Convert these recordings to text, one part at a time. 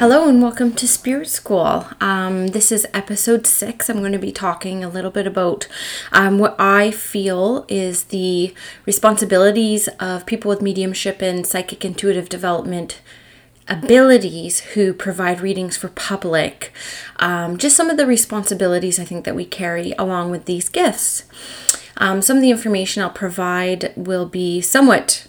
Hello and welcome to Spirit School. Um, this is episode six. I'm going to be talking a little bit about um, what I feel is the responsibilities of people with mediumship and psychic intuitive development abilities who provide readings for public. Um, just some of the responsibilities I think that we carry along with these gifts. Um, some of the information I'll provide will be somewhat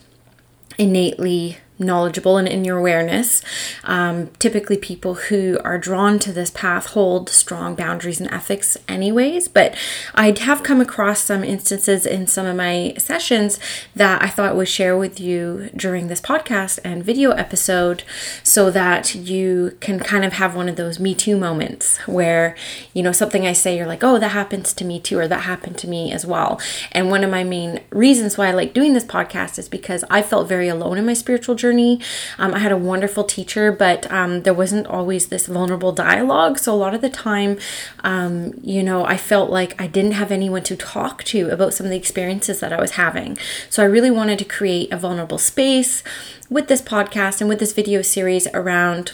innately knowledgeable and in your awareness. Um, typically, people who are drawn to this path hold strong boundaries and ethics, anyways. But I have come across some instances in some of my sessions that I thought would share with you during this podcast and video episode so that you can kind of have one of those Me Too moments where, you know, something I say, you're like, oh, that happens to me too, or that happened to me as well. And one of my main reasons why I like doing this podcast is because I felt very alone in my spiritual journey journey. Um, I had a wonderful teacher, but um, there wasn't always this vulnerable dialogue. So a lot of the time, um, you know, I felt like I didn't have anyone to talk to about some of the experiences that I was having. So I really wanted to create a vulnerable space with this podcast and with this video series around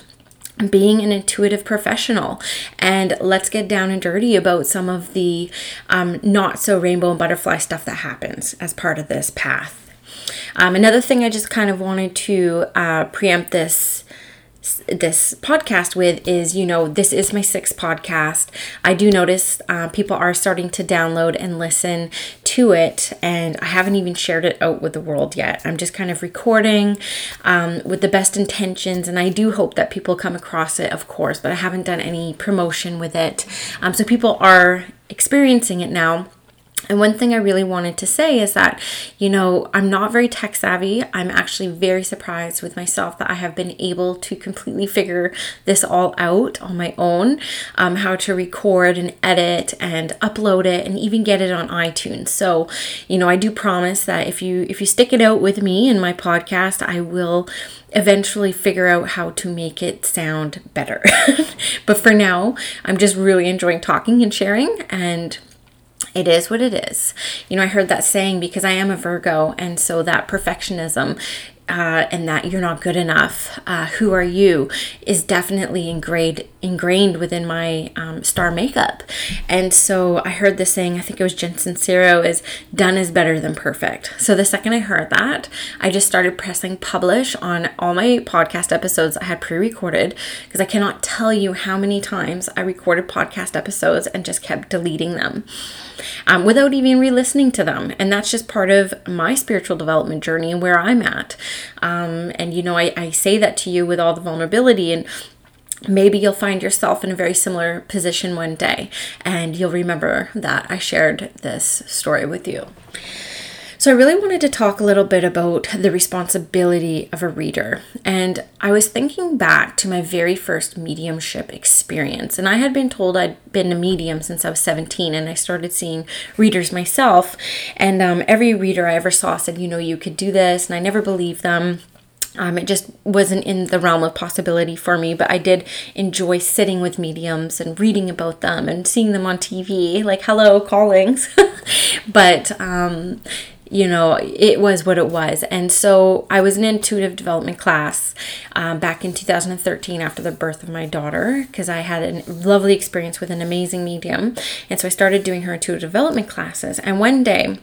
being an intuitive professional and let's get down and dirty about some of the um, not so rainbow and butterfly stuff that happens as part of this path um, another thing I just kind of wanted to uh, preempt this this podcast with is you know this is my sixth podcast. I do notice uh, people are starting to download and listen to it and i haven't even shared it out with the world yet. I'm just kind of recording um, with the best intentions and i do hope that people come across it of course but i haven't done any promotion with it. Um, so people are experiencing it now and one thing I really wanted to say is that, you know, I'm not very tech savvy. I'm actually very surprised with myself that I have been able to completely figure this all out on my own um, how to record and edit and upload it and even get it on iTunes. So, you know, I do promise that if you if you stick it out with me in my podcast, I will eventually figure out how to make it sound better. but for now, I'm just really enjoying talking and sharing and it is what it is. You know, I heard that saying because I am a Virgo, and so that perfectionism uh, and that you're not good enough, uh, who are you, is definitely ingrained ingrained within my um, star makeup. And so I heard this saying, I think it was Jen Sincero, is done is better than perfect. So the second I heard that, I just started pressing publish on all my podcast episodes I had pre-recorded because I cannot tell you how many times I recorded podcast episodes and just kept deleting them um, without even re-listening to them. And that's just part of my spiritual development journey and where I'm at. Um, and you know, I, I say that to you with all the vulnerability and maybe you'll find yourself in a very similar position one day and you'll remember that I shared this story with you. So, I really wanted to talk a little bit about the responsibility of a reader. And I was thinking back to my very first mediumship experience. And I had been told I'd been a medium since I was 17, and I started seeing readers myself. And um, every reader I ever saw said, You know, you could do this. And I never believed them. Um, it just wasn't in the realm of possibility for me, but I did enjoy sitting with mediums and reading about them and seeing them on TV, like hello callings. but um, you know, it was what it was. And so I was in intuitive development class um, back in 2013 after the birth of my daughter because I had a lovely experience with an amazing medium. And so I started doing her intuitive development classes. And one day,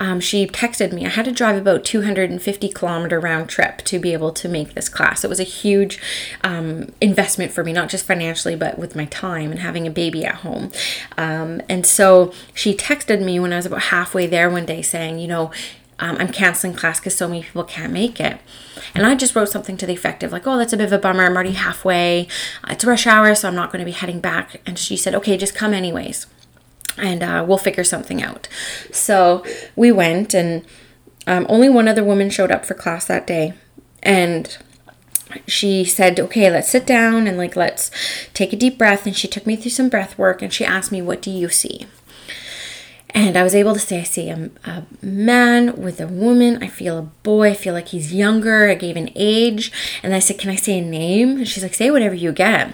um, she texted me. I had to drive about 250 kilometer round trip to be able to make this class. It was a huge um, investment for me, not just financially, but with my time and having a baby at home. Um, and so she texted me when I was about halfway there one day saying, you know, um, I'm canceling class because so many people can't make it. And I just wrote something to the effect of, like, oh, that's a bit of a bummer. I'm already halfway. It's rush hour, so I'm not going to be heading back. And she said, okay, just come anyways and uh, we'll figure something out. So we went, and um, only one other woman showed up for class that day. And she said, okay, let's sit down and like, let's take a deep breath. And she took me through some breath work and she asked me, what do you see? And I was able to say, I see a, a, man with a woman. I feel a boy. I feel like he's younger. I gave an age. And I said, Can I say a name? And she's like, Say whatever you get.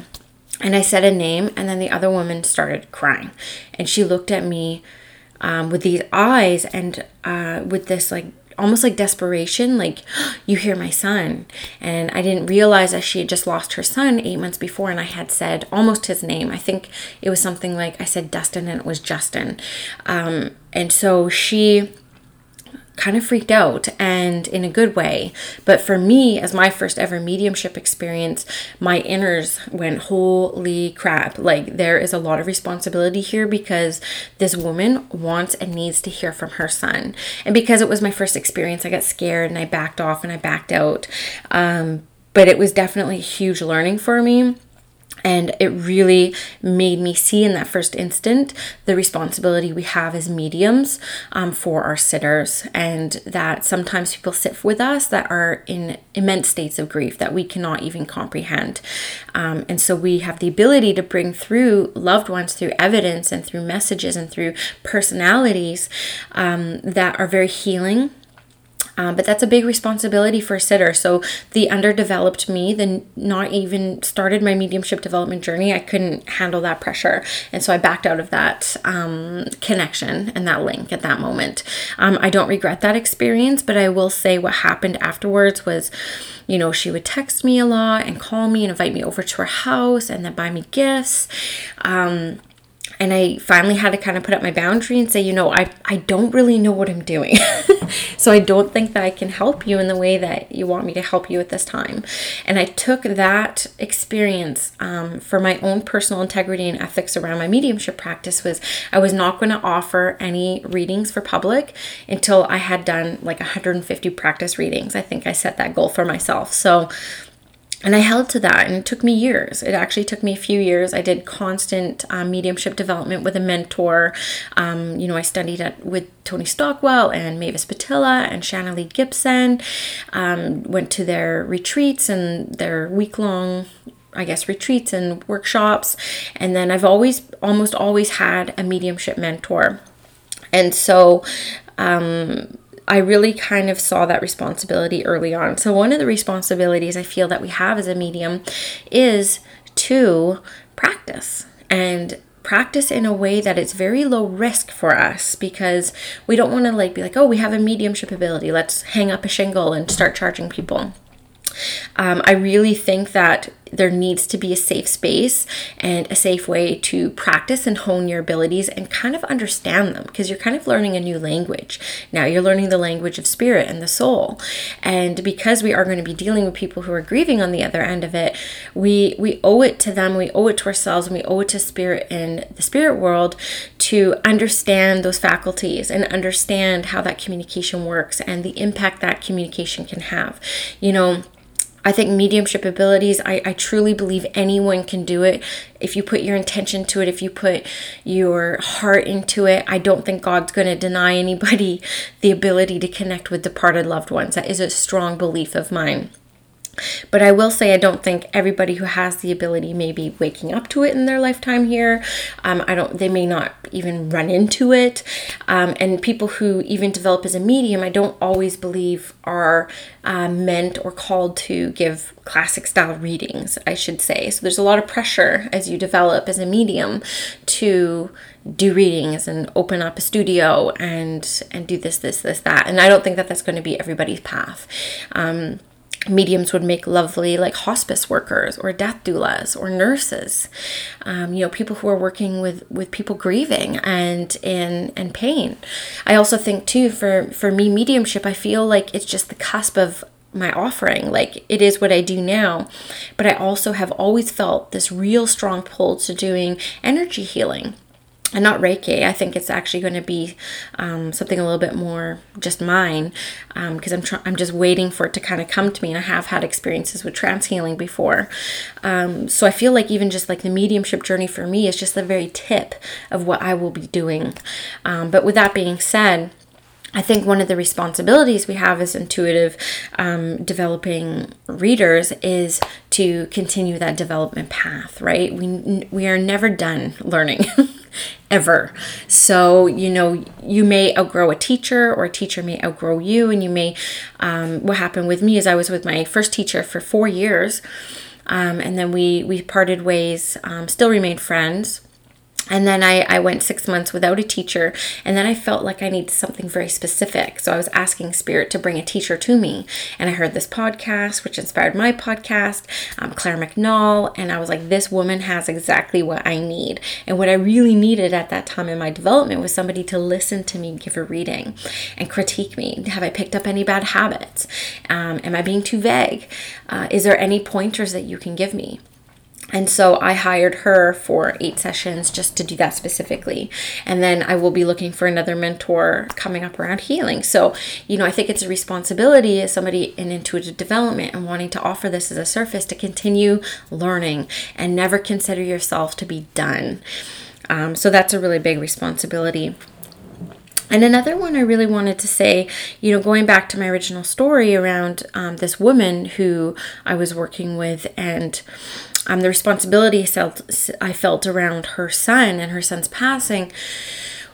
And I said a name. And then the other woman started crying. And she looked at me um, with these eyes and uh, with this like almost like desperation like you hear my son and i didn't realize that she had just lost her son eight months before and i had said almost his name i think it was something like i said dustin and it was justin um, and so she kind of freaked out and in a good way. But for me, as my first ever mediumship experience, my inners went, holy crap. Like, there is a lot of responsibility here because this woman wants and needs to hear from her son. And because it was my first experience, I got scared and I backed off and I backed out. Um, but it was definitely a huge learning for me and it really made me see in that first instant the responsibility we have as mediums um, for our sitters, and that sometimes people sit with us that are in immense states of grief that we cannot even comprehend. Um, and so we have the ability to bring through loved ones through evidence and through messages and through personalities um, that are very healing um, but that's a big responsibility for a sitter. So the underdeveloped me, the not even started my mediumship development journey, I couldn't handle that pressure, and so I backed out of that um, connection and that link at that moment. Um, I don't regret that experience, but I will say what happened afterwards was you know, she would text me a lot and call me and invite me over to her house and then buy me gifts. Um, and I finally had to kind of put up my boundary and say, you know, I, I don't really know what I'm doing. so I don't think that I can help you in the way that you want me to help you at this time. And I took that experience um, for my own personal integrity and ethics around my mediumship practice was I was not going to offer any readings for public until I had done like 150 practice readings. I think I set that goal for myself. So and I held to that, and it took me years. It actually took me a few years. I did constant um, mediumship development with a mentor. Um, you know, I studied at, with Tony Stockwell and Mavis Pittilla and Shanna Lee Gibson. Um, went to their retreats and their week long I guess retreats and workshops. And then I've always, almost always had a mediumship mentor. And so, um, I really kind of saw that responsibility early on. So, one of the responsibilities I feel that we have as a medium is to practice and practice in a way that it's very low risk for us because we don't want to like be like oh we have a mediumship ability let's hang up a shingle and start charging people um, I really think that there needs to be a safe space and a safe way to practice and hone your abilities and kind of understand them because you're kind of learning a new language. Now you're learning the language of spirit and the soul. And because we are going to be dealing with people who are grieving on the other end of it, we we owe it to them, we owe it to ourselves, and we owe it to spirit in the spirit world to understand those faculties and understand how that communication works and the impact that communication can have. You know, I think mediumship abilities, I, I truly believe anyone can do it. If you put your intention to it, if you put your heart into it, I don't think God's going to deny anybody the ability to connect with departed loved ones. That is a strong belief of mine. But I will say, I don't think everybody who has the ability may be waking up to it in their lifetime here. Um, I don't, they may not even run into it. Um, and people who even develop as a medium, I don't always believe are uh, meant or called to give classic style readings, I should say. So there's a lot of pressure as you develop as a medium to do readings and open up a studio and and do this this this that and i don't think that that's going to be everybody's path um, mediums would make lovely like hospice workers or death doulas or nurses. Um, you know people who are working with with people grieving and in and pain. I also think too for for me mediumship i feel like it's just the cusp of my offering. Like it is what i do now but i also have always felt this real strong pull to doing energy healing and not Reiki. I think it's actually going to be um, something a little bit more just mine because um, I'm tr- I'm just waiting for it to kind of come to me. And I have had experiences with trance healing before, um, so I feel like even just like the mediumship journey for me is just the very tip of what I will be doing. Um, but with that being said. I think one of the responsibilities we have as intuitive um, developing readers is to continue that development path, right? We, we are never done learning. ever. So, you know, you may outgrow a teacher or a teacher may outgrow you. And you may, um, what happened with me is I was with my first teacher for four years. Um, and then we, we parted ways, um, still remained friends and then I, I went six months without a teacher and then i felt like i needed something very specific. So i was asking spirit to bring a teacher to me and i heard this podcast which inspired my podcast um, claire mcnall and i was like this woman has exactly what i need. And what i really needed at that time in my development was somebody to listen to me give a reading and critique me. Have i picked up any bad habits? Um, am i being too vague? Uh, is there any pointers that you can give me and so I hired her for eight sessions just to do that specifically. And then I will be looking for another mentor coming up around healing. So, you know, I think it's a responsibility as somebody in intuitive development and wanting to offer this as a service to continue learning and never consider yourself to be done. Um, so that's a really big responsibility. And another one I really wanted to say, you know, going back to my original story around um, this woman who I was working with and um, the responsibility felt, I felt around her son and her son's passing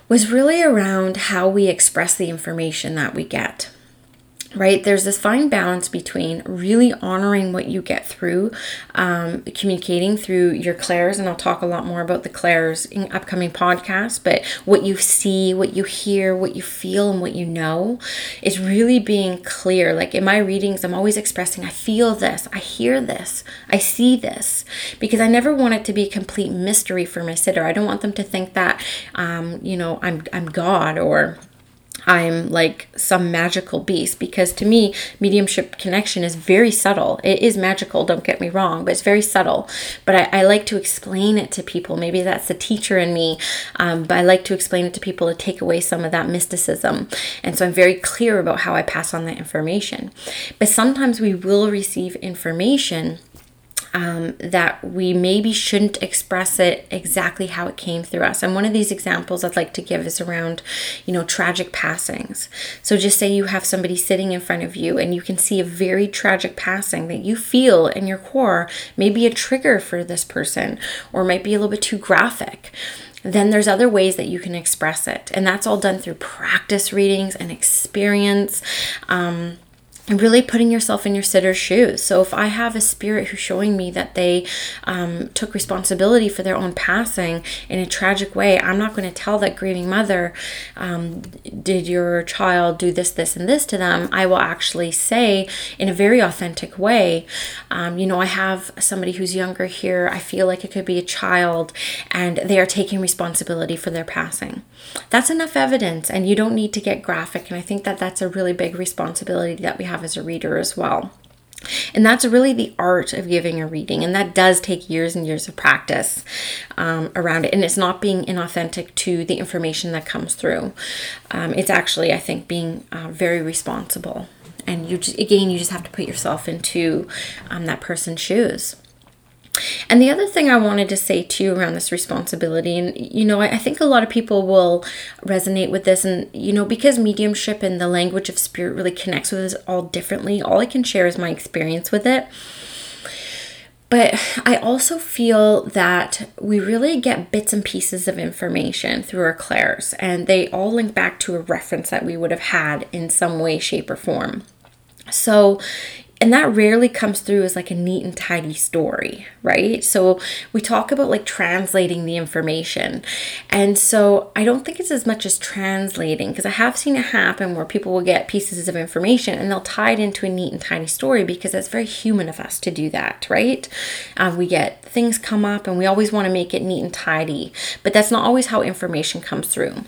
was really around how we express the information that we get right? There's this fine balance between really honoring what you get through um, communicating through your clairs and i'll talk a lot more about the clairs in upcoming podcasts but what you see what you hear what you feel and what you know is really being clear. Like in my readings i'm always expressing i feel this. I hear this. I see this. Because i never want it to be a complete mystery for my sitter. I don't want them to think that um, you know i'm i'm god or I'm like some magical beast because to me, mediumship connection is very subtle. It is magical, don't get me wrong, but it's very subtle. But I, I like to explain it to people. Maybe that's the teacher in me, um, but I like to explain it to people to take away some of that mysticism. And so I'm very clear about how I pass on that information. But sometimes we will receive information um, that we maybe shouldn't express it exactly how it came through us. And one of these examples I'd like to give is around, you know, tragic passings. So just say you have somebody sitting in front of you and you can see a very tragic passing that you feel in your core may be a trigger for this person or might be a little bit too graphic then there's other ways that you can express it. And that's all done through practice readings and experience. Um, really putting yourself in your sitter's shoes. So if I have a spirit who's showing me that they um, took responsibility for their own passing in a tragic way, I'm not going to tell that grieving mother, um, did your child do this, this, and this to them? I will actually say in a very authentic way, um, you know, I have somebody who's younger here. I feel like it could be a child, and they are taking responsibility for their passing. That's enough evidence, and you don't need to get graphic. And I think that that's a really big responsibility that we have have as a reader as well. And that's really the art of giving a reading. And that does take years and years of practice um, around it. And it's not being inauthentic to the information that comes through. Um, it's actually, I think, being uh, very responsible. And you just, again, you just have to put yourself into um, that person's shoes. And the other thing I wanted to say too around this responsibility, and you know, I, I, think a lot of people will resonate with this, and you know, because mediumship and the language of spirit really connects with us all differently, all I can share is my experience with it. But I also feel that we really get bits and pieces of information through our clairs, and they all link back to a reference that we would have had in some way, shape, or form. So, and that rarely comes through as like a neat and tidy story, right? So we talk about like translating the information. And so I don't think it's as much as translating because I have seen it happen where people will get pieces of information and they'll tie it into a neat and tidy story because that's very human of us to do that, right? Uh, we get things come up and we always want to make it neat and tidy, but that's not always how information comes through.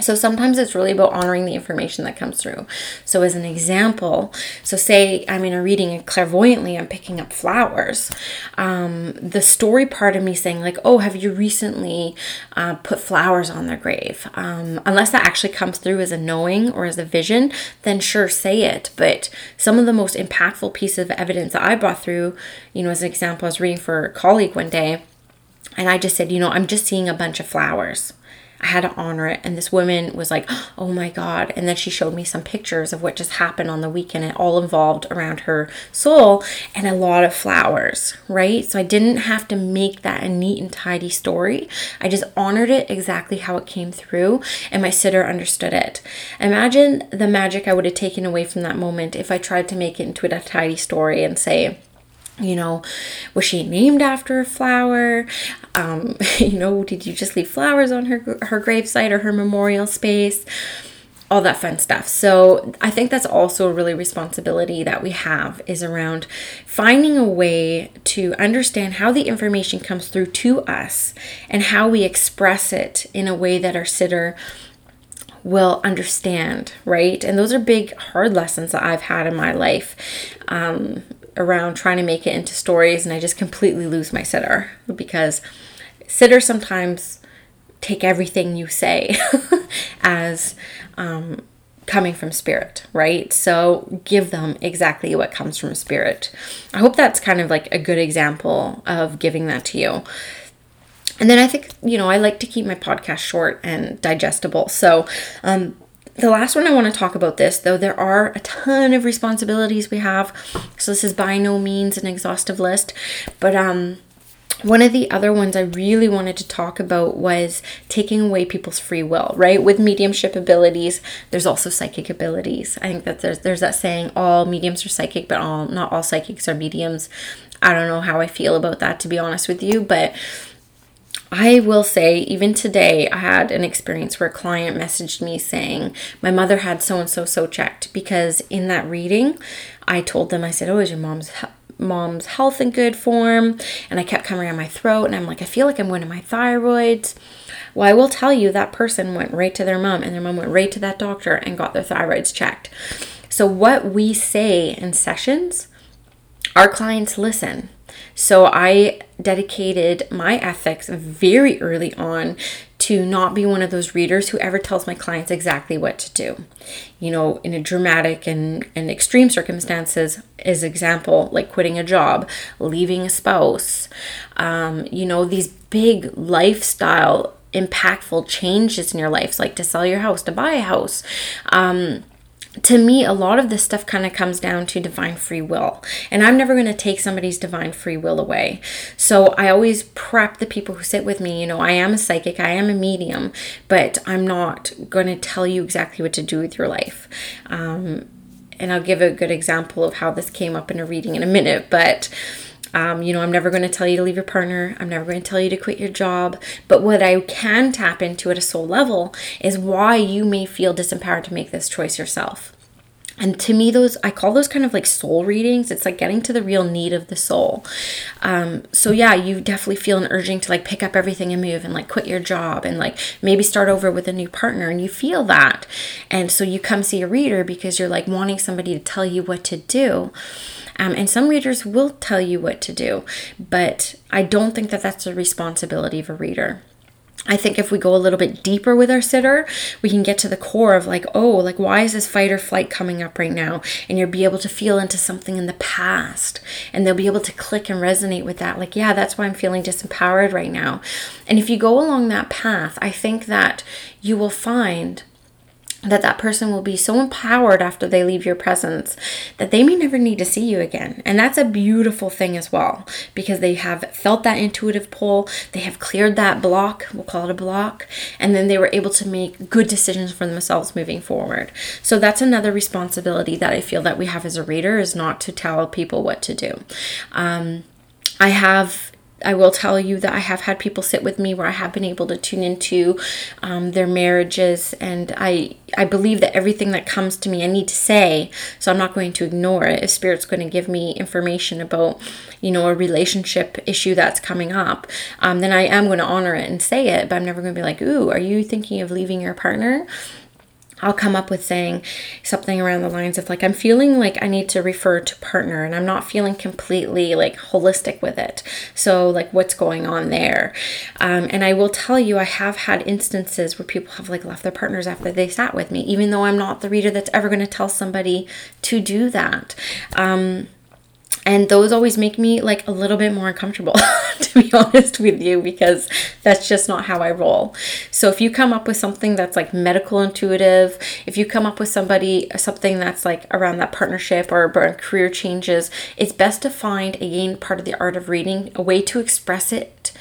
So sometimes it's really about honoring the information that comes through. So as an example, so say I'm in a reading and clairvoyantly I'm picking up flowers. Um, the story part of me saying like, oh, have you recently uh, put flowers on their grave? Um, unless that actually comes through as a knowing or as a vision, then sure, say it. But some of the most impactful pieces of evidence that I brought through, you know, as an example, I was reading for a colleague one day and I just said, you know, I'm just seeing a bunch of flowers. I had to honor it. And this woman was like, oh my God. And then she showed me some pictures of what just happened on the weekend. It all involved around her soul and a lot of flowers, right? So I didn't have to make that a neat and tidy story. I just honored it exactly how it came through, and my sitter understood it. Imagine the magic I would have taken away from that moment if I tried to make it into a tidy story and say, you know, was she named after a flower? Um, you know, did you just leave flowers on her her gravesite or her memorial space? All that fun stuff. So I think that's also a really responsibility that we have is around finding a way to understand how the information comes through to us and how we express it in a way that our sitter will understand, right? And those are big, hard lessons that I've had in my life. Um, around trying to make it into stories and I just completely lose my sitter because sitters sometimes take everything you say as um, coming from spirit, right? So give them exactly what comes from spirit. I hope that's kind of like a good example of giving that to you. And then I think, you know, I like to keep my podcast short and digestible. So, um, the last one I want to talk about this, though, there are a ton of responsibilities we have. So this is by no means an exhaustive list, but um, one of the other ones I really wanted to talk about was taking away people's free will, right? With mediumship abilities, there's also psychic abilities. I think that there's there's that saying all mediums are psychic, but all not all psychics are mediums. I don't know how I feel about that to be honest with you, but I will say, even today, I had an experience where a client messaged me saying, My mother had so and so so checked because in that reading, I told them, I said, Oh, is your mom's mom's health in good form? And I kept coming around my throat, and I'm like, I feel like I'm going to my thyroids. Well, I will tell you that person went right to their mom, and their mom went right to that doctor and got their thyroids checked. So, what we say in sessions, our clients listen so I dedicated my ethics very early on to not be one of those readers who ever tells my clients exactly what to do. You know, in a dramatic and, and extreme circumstances, as example, like quitting a job, leaving a spouse, um, you know, these big lifestyle impactful changes in your life, like to sell your house, to buy a house. Um, to me, a lot of this stuff kind of comes down to divine free will. And I'm never going to take somebody's divine free will away. So I always prep the people who sit with me. You know, I am a psychic, I am a medium, but I'm not going to tell you exactly what to do with your life. Um, and I'll give a good example of how this came up in a reading in a minute. But um, you know, I'm never going to tell you to leave your partner. I'm never going to tell you to quit your job. But what I can tap into at a soul level is why you may feel disempowered to make this choice yourself. And to me, those I call those kind of like soul readings. It's like getting to the real need of the soul. Um, so yeah, you definitely feel an urging to like pick up everything and move and like quit your job and like maybe start over with a new partner. And you feel that, and so you come see a reader because you're like wanting somebody to tell you what to do. Um, and some readers will tell you what to do, but I don't think that that's the responsibility of a reader. I think if we go a little bit deeper with our sitter, we can get to the core of like, oh, like why is this fight or flight coming up right now? And you'll be able to feel into something in the past and they'll be able to click and resonate with that. Like, yeah, that's why I'm feeling disempowered right now. And if you go along that path, I think that you will find that that person will be so empowered after they leave your presence that they may never need to see you again. And that's a beautiful thing as well because they have felt that intuitive pull they have cleared that block we'll call it a block and then they were able to make good decisions for themselves moving forward. So that's another responsibility that i feel that we have as a reader is not to tell people what to do. Um, I have I will tell you that I have had people sit with me where I have been able to tune into um, their marriages, and I I believe that everything that comes to me I need to say, so I'm not going to ignore it. If Spirit's going to give me information about, you know, a relationship issue that's coming up, um, then I am going to honor it and say it. But I'm never going to be like, "Ooh, are you thinking of leaving your partner?" I'll come up with saying something around the lines of like I'm feeling like I need to refer to partner and I'm not feeling completely like holistic with it. So like what's going on there? Um, and I will tell you I have had instances where people have like left their partners after they sat with me, even though I'm not the reader that's ever going to tell somebody to do that. Um, And those always make me like a little bit more uncomfortable, to be honest with you, because that's just not how I roll. So if you come up with something that's like medical intuitive, if you come up with somebody, something that's like around that partnership or career changes, it's best to find, again, part of the art of reading, a way to express it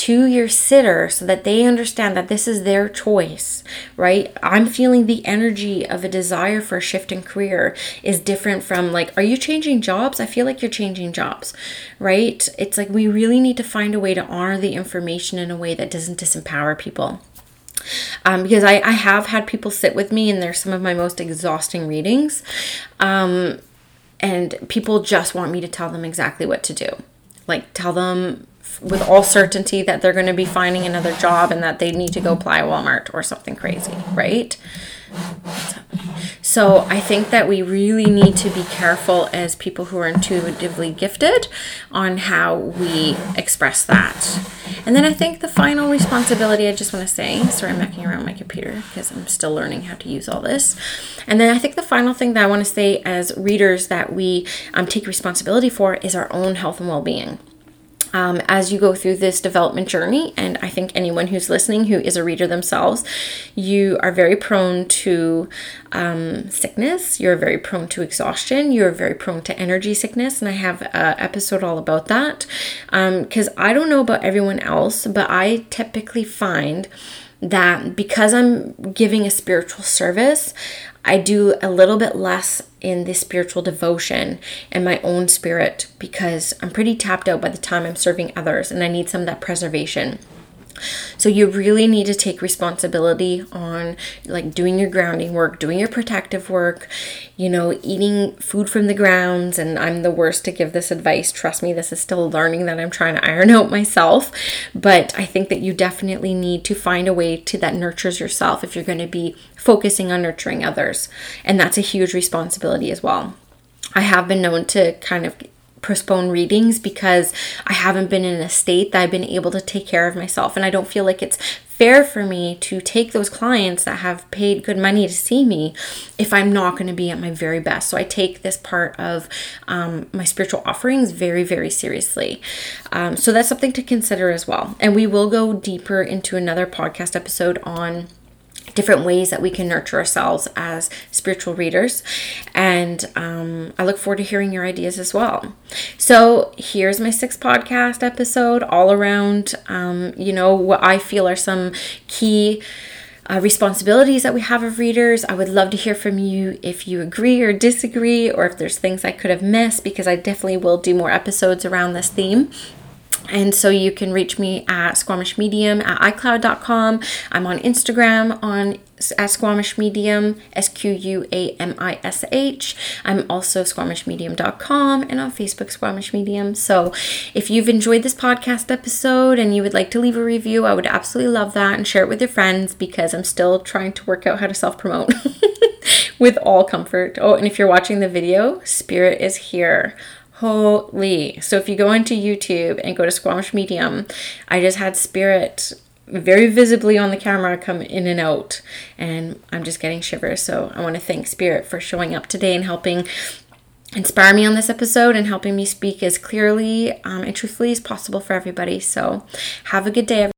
to your sitter so that they understand that this is their choice, right? I'm feeling the energy of a desire for a shift in career is different from like, are you changing jobs? I feel like you're changing jobs, right? It's like we really need to find a way to honor the information in a way that doesn't disempower people. Um, because I, I have had people sit with me and they're some of my most exhausting readings. Um, and people just want me to tell them exactly what to do. Like, tell them with all certainty that they're going to be finding another job and that they need to go apply Walmart or something crazy, right? So I think that we really need to be careful as people who are intuitively gifted on how we express that. And then I think the final responsibility I just want to say, sorry, I'm mucking around my computer because I'm still learning how to use all this. And then I think the final thing that I want to say as readers that we um, take responsibility for is our own health and well being um, as you go through this development journey. And I think anyone who's listening who is a reader themselves, you are very prone to um, sickness. You're very prone to exhaustion. You're very prone to energy sickness. And I have an episode all about that. Because um, I don't know about everyone else, but I typically find that because I'm giving a spiritual service, I do a little bit less in the spiritual devotion and my own spirit because I'm pretty tapped out by the time I'm serving others and I need some of that preservation. So you really need to take responsibility on like doing your grounding work, doing your protective work, you know, eating food from the grounds and I'm the worst to give this advice. Trust me, this is still learning that I'm trying to iron out myself, but I think that you definitely need to find a way to that nurtures yourself if you're going to be focusing on nurturing others. And that's a huge responsibility as well. I have been known to kind of postpone readings because I haven't been in a state that I've been able to take care of myself. And I don't feel like it's fair for me to take those clients that have paid good money to see me if I'm not going to be at my very best. So I take this part of um, my spiritual offerings very, very seriously. Um, so that's something to consider as well. And we will go deeper into another podcast episode on different ways that we can nurture ourselves as spiritual readers. And um, I look forward to hearing your ideas as well. So here's my sixth podcast episode, all around, um, you know, what I feel are some key. Uh, responsibilities that we have of readers. I would love to hear from you if you agree or disagree, or if there's things I could have missed, because I definitely will do more episodes around this theme. And so you can reach me at Squamish Medium at iCloud.com. I'm on Instagram on at Squamish Medium, S Q U A M I S H. I'm also squamishmedium.com and on Facebook, Squamish Medium. So if you've enjoyed this podcast episode and you would like to leave a review, I would absolutely love that and share it with your friends because I'm still trying to work out how to self promote with all comfort. Oh, and if you're watching the video, Spirit is here. Holy. So if you go into YouTube and go to Squamish Medium, I just had Spirit very visibly on the camera come in and out and I'm just getting shivers. So I want to thank Spirit for showing up today and helping inspire me on this episode and helping me speak as clearly um, and truthfully as possible for everybody. So have a good day.